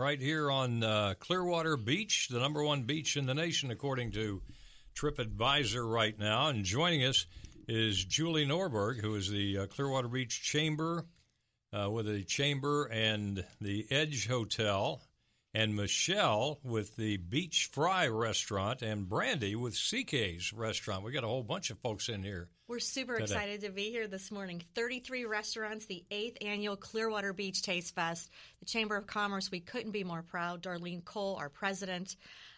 right here on uh, Clearwater Beach, the number one beach in the nation, according to TripAdvisor right now. And joining us is Julie Norberg, who is the uh, Clearwater Beach Chamber uh, with the Chamber and the Edge Hotel, and Michelle with the Beach Fire Restaurant, and Brandy with CK's Restaurant. We got a whole bunch of folks in here. We're super Today. excited to be here this morning. 33 restaurants, the eighth annual Clearwater Beach Taste Fest. The Chamber of Commerce, we couldn't be more proud. Darlene Cole, our president.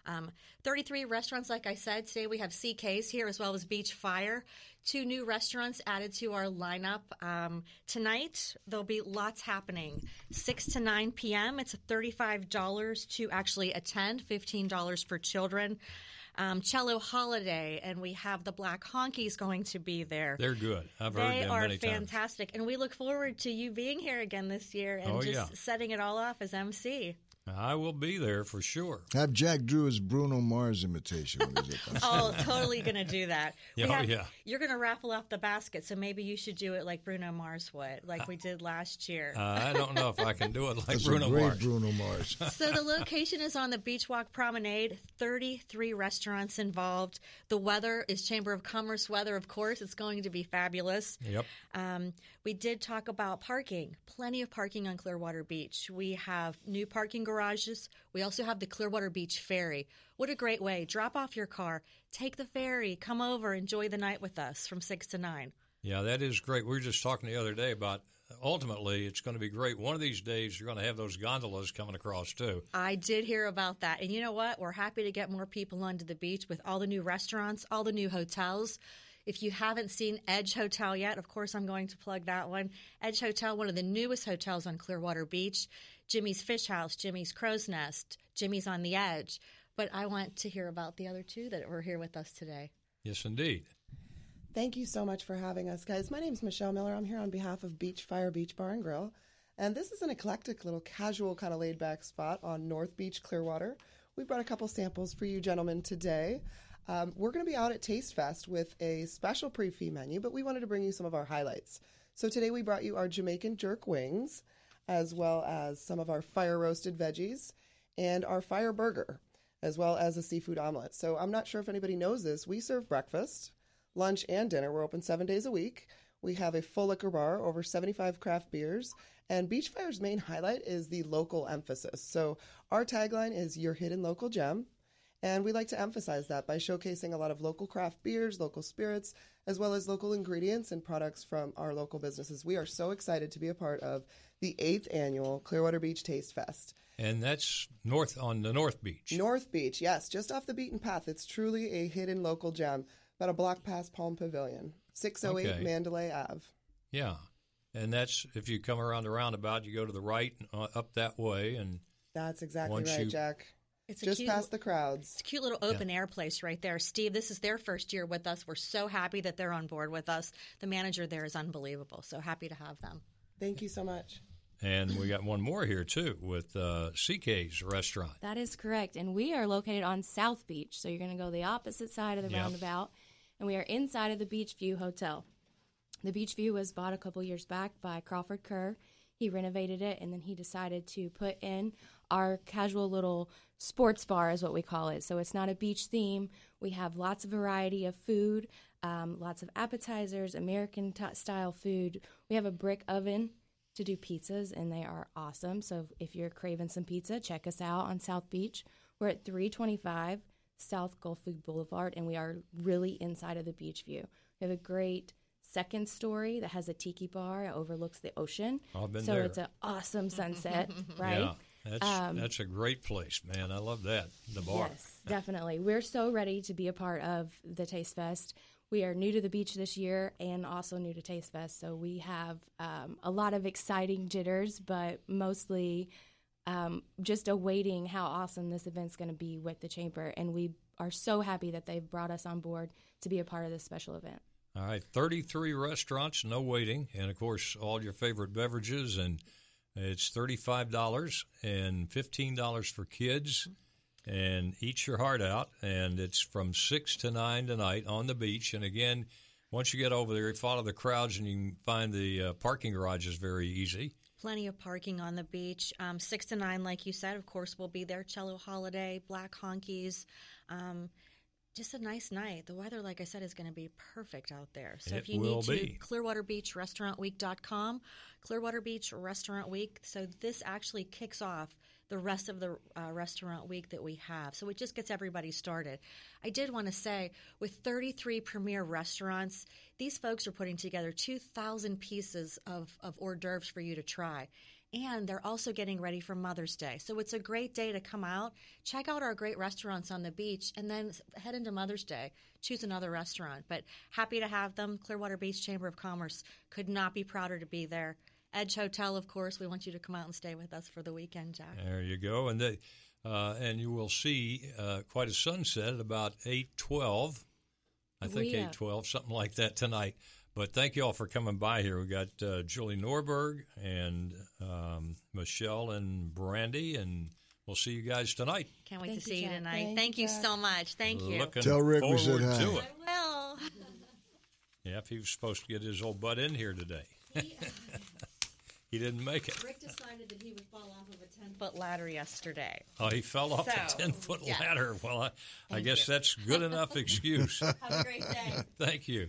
Um, 33 restaurants, like I said. Today we have CK's here as well as Beach Fire. Two new restaurants added to our lineup. Um, tonight, there'll be lots happening. 6 to 9 p.m. It's $35 to actually attend, $15 for children. Um, Cello Holiday, and we have the Black Honkeys going to be there. They're good. I've heard They them are many times. fantastic, and we look forward to you being here again this year and Oh, just yeah. setting it all off as MC. I will be there for sure. Have Jack Drew his Bruno Mars imitation when he's at the Oh, totally going to do that. We Yeah, oh, have- yeah. You're going to raffle off the basket, so maybe you should do it like Bruno Mars would, like we did last year. Uh, I don't know if I can do it like That's Bruno a great Mars. Bruno Mars. so the location is on the Beachwalk Promenade. 33 restaurants involved. The weather is Chamber of Commerce weather, of course. It's going to be fabulous. Yep. Um, we did talk about parking. Plenty of parking on Clearwater Beach. We have new parking garages. We also have the Clearwater Beach Ferry. What a great way. Drop off your car, take the ferry, come over, enjoy the night with us from 6 to 9. Yeah, that is great. We were just talking the other day about ultimately it's going to be great. One of these days you're going to have those gondolas coming across too. I did hear about that. And you know what? We're happy to get more people onto the beach with all the new restaurants, all the new hotels. If you haven't seen Edge Hotel yet, of course, I'm going to plug that one. Edge Hotel, one of the newest hotels on Clearwater Beach. Jimmy's Fish House, Jimmy's Crow's Nest, Jimmy's on the Edge. But I want to hear about the other two that were here with us today. Yes, indeed. Thank you so much for having us, guys. My name is Michelle Miller. I'm here on behalf of Beach Fire Beach Bar and Grill. And this is an eclectic little casual kind of laid back spot on North Beach, Clearwater. We brought a couple samples for you gentlemen today. Um, we're going to be out at Taste Fest with a special prix fixe menu, but we wanted to bring you some of our highlights. So today we brought you our Jamaican jerk wings, as well as some of our fire roasted veggies and our fire burger, as well as a seafood omelet. So I'm not sure if anybody knows this. We serve breakfast lunch, and dinner. We're open seven days a week. We have a full liquor bar, over 75 craft beers, and Beachfire's main highlight is the local emphasis. So our tagline is Your Hidden Local Gem. And we like to emphasize that by showcasing a lot of local craft beers, local spirits, as well as local ingredients and products from our local businesses. We are so excited to be a part of the eighth annual Clearwater Beach Taste Fest. And that's north on the North Beach. North Beach, yes, just off the beaten path. It's truly a hidden local gem, about a block past Palm Pavilion, 608 Okay. Mandalay Ave. Yeah. And that's if you come around the roundabout, you go to the right uh, up that way, and That's exactly right, you- Jack. It's a Just cute, past the crowds. It's a cute little open air place right there. Steve, this is their first year with us. We're so happy that they're on board with us. The manager there is unbelievable. So happy to have them. Thank you so much. and we got one more here too with uh, CK's restaurant. That is correct. And we are located on South Beach. So you're going to go the opposite side of the Yep. roundabout. And we are inside of the Beach View Hotel. The Beach View was bought a couple years back by Crawford Kerr. He renovated it and then he decided to put in our casual little sports bar, is what we call it. So it's not a beach theme. We have lots of variety of food, um, lots of appetizers, American t- style food. We have a brick oven to do pizzas, and they are awesome. So if you're craving some pizza, check us out on South Beach. We're at 325 South Gulfview Boulevard, and we are really inside of the beach view. We have a great second story that has a tiki bar. It overlooks the ocean. I've been so there. it's an awesome sunset, right? Yeah, that's that's a great place, man. I love that the bar. Yes, definitely. We're so ready to be a part of the Taste Fest. We are new to the beach this year and also new to Taste Fest, so we have um, a lot of exciting jitters, but mostly um, just awaiting how awesome this event's going to be with the chamber. And we are so happy that they've brought us on board to be a part of this special event. All right, 33 restaurants, no waiting, and of course, all your favorite beverages. And it's $35 and $15 for kids. And eat your heart out. And it's from 6 to 9 tonight on the beach. And again, once you get over there, you follow the crowds and you can find the uh, parking garages very easy. Plenty of parking on the beach. Um, six to nine, like you said, of course, we'll be there. Cello Holiday, Black Honkeys. Um, just a nice night. The weather, like I said, is going to be perfect out there. So It if you need to, be. ClearwaterBeachRestaurantWeek.com, Clearwater Beach Restaurant Week. So this actually kicks off the rest of the uh, restaurant week that we have. So it just gets everybody started. I did want to say, with 33 premier restaurants, these folks are putting together 2,000 pieces of, of hors d'oeuvres for you to try. And they're also getting ready for Mother's Day. So it's a great day to come out, check out our great restaurants on the beach, and then head into Mother's Day. Choose another restaurant. But happy to have them. Clearwater Beach Chamber of Commerce could not be prouder to be there. Edge Hotel, of course. We want you to come out and stay with us for the weekend, Jack. There you go, and they, uh, and you will see uh, quite a sunset at about eight twelve. I think eight twelve, something like that tonight. But thank you all for coming by here. We got uh, Julie Norberg and um, Michelle and Brandy, and we'll see you guys tonight. Can't wait Thank to you, see you tonight. Thank Thank, you, you so much. Thank you. Looking Tell Rick we forward said hi. to it. Well, Yeah, if he was supposed to get his old butt in here today, he didn't make it. Rick decided that he would fall off of a 10 foot ladder yesterday. Oh, he fell off So, a ten foot yeah. ladder. Well, I, I guess you. that's good enough excuse. Have a great day. Thank you.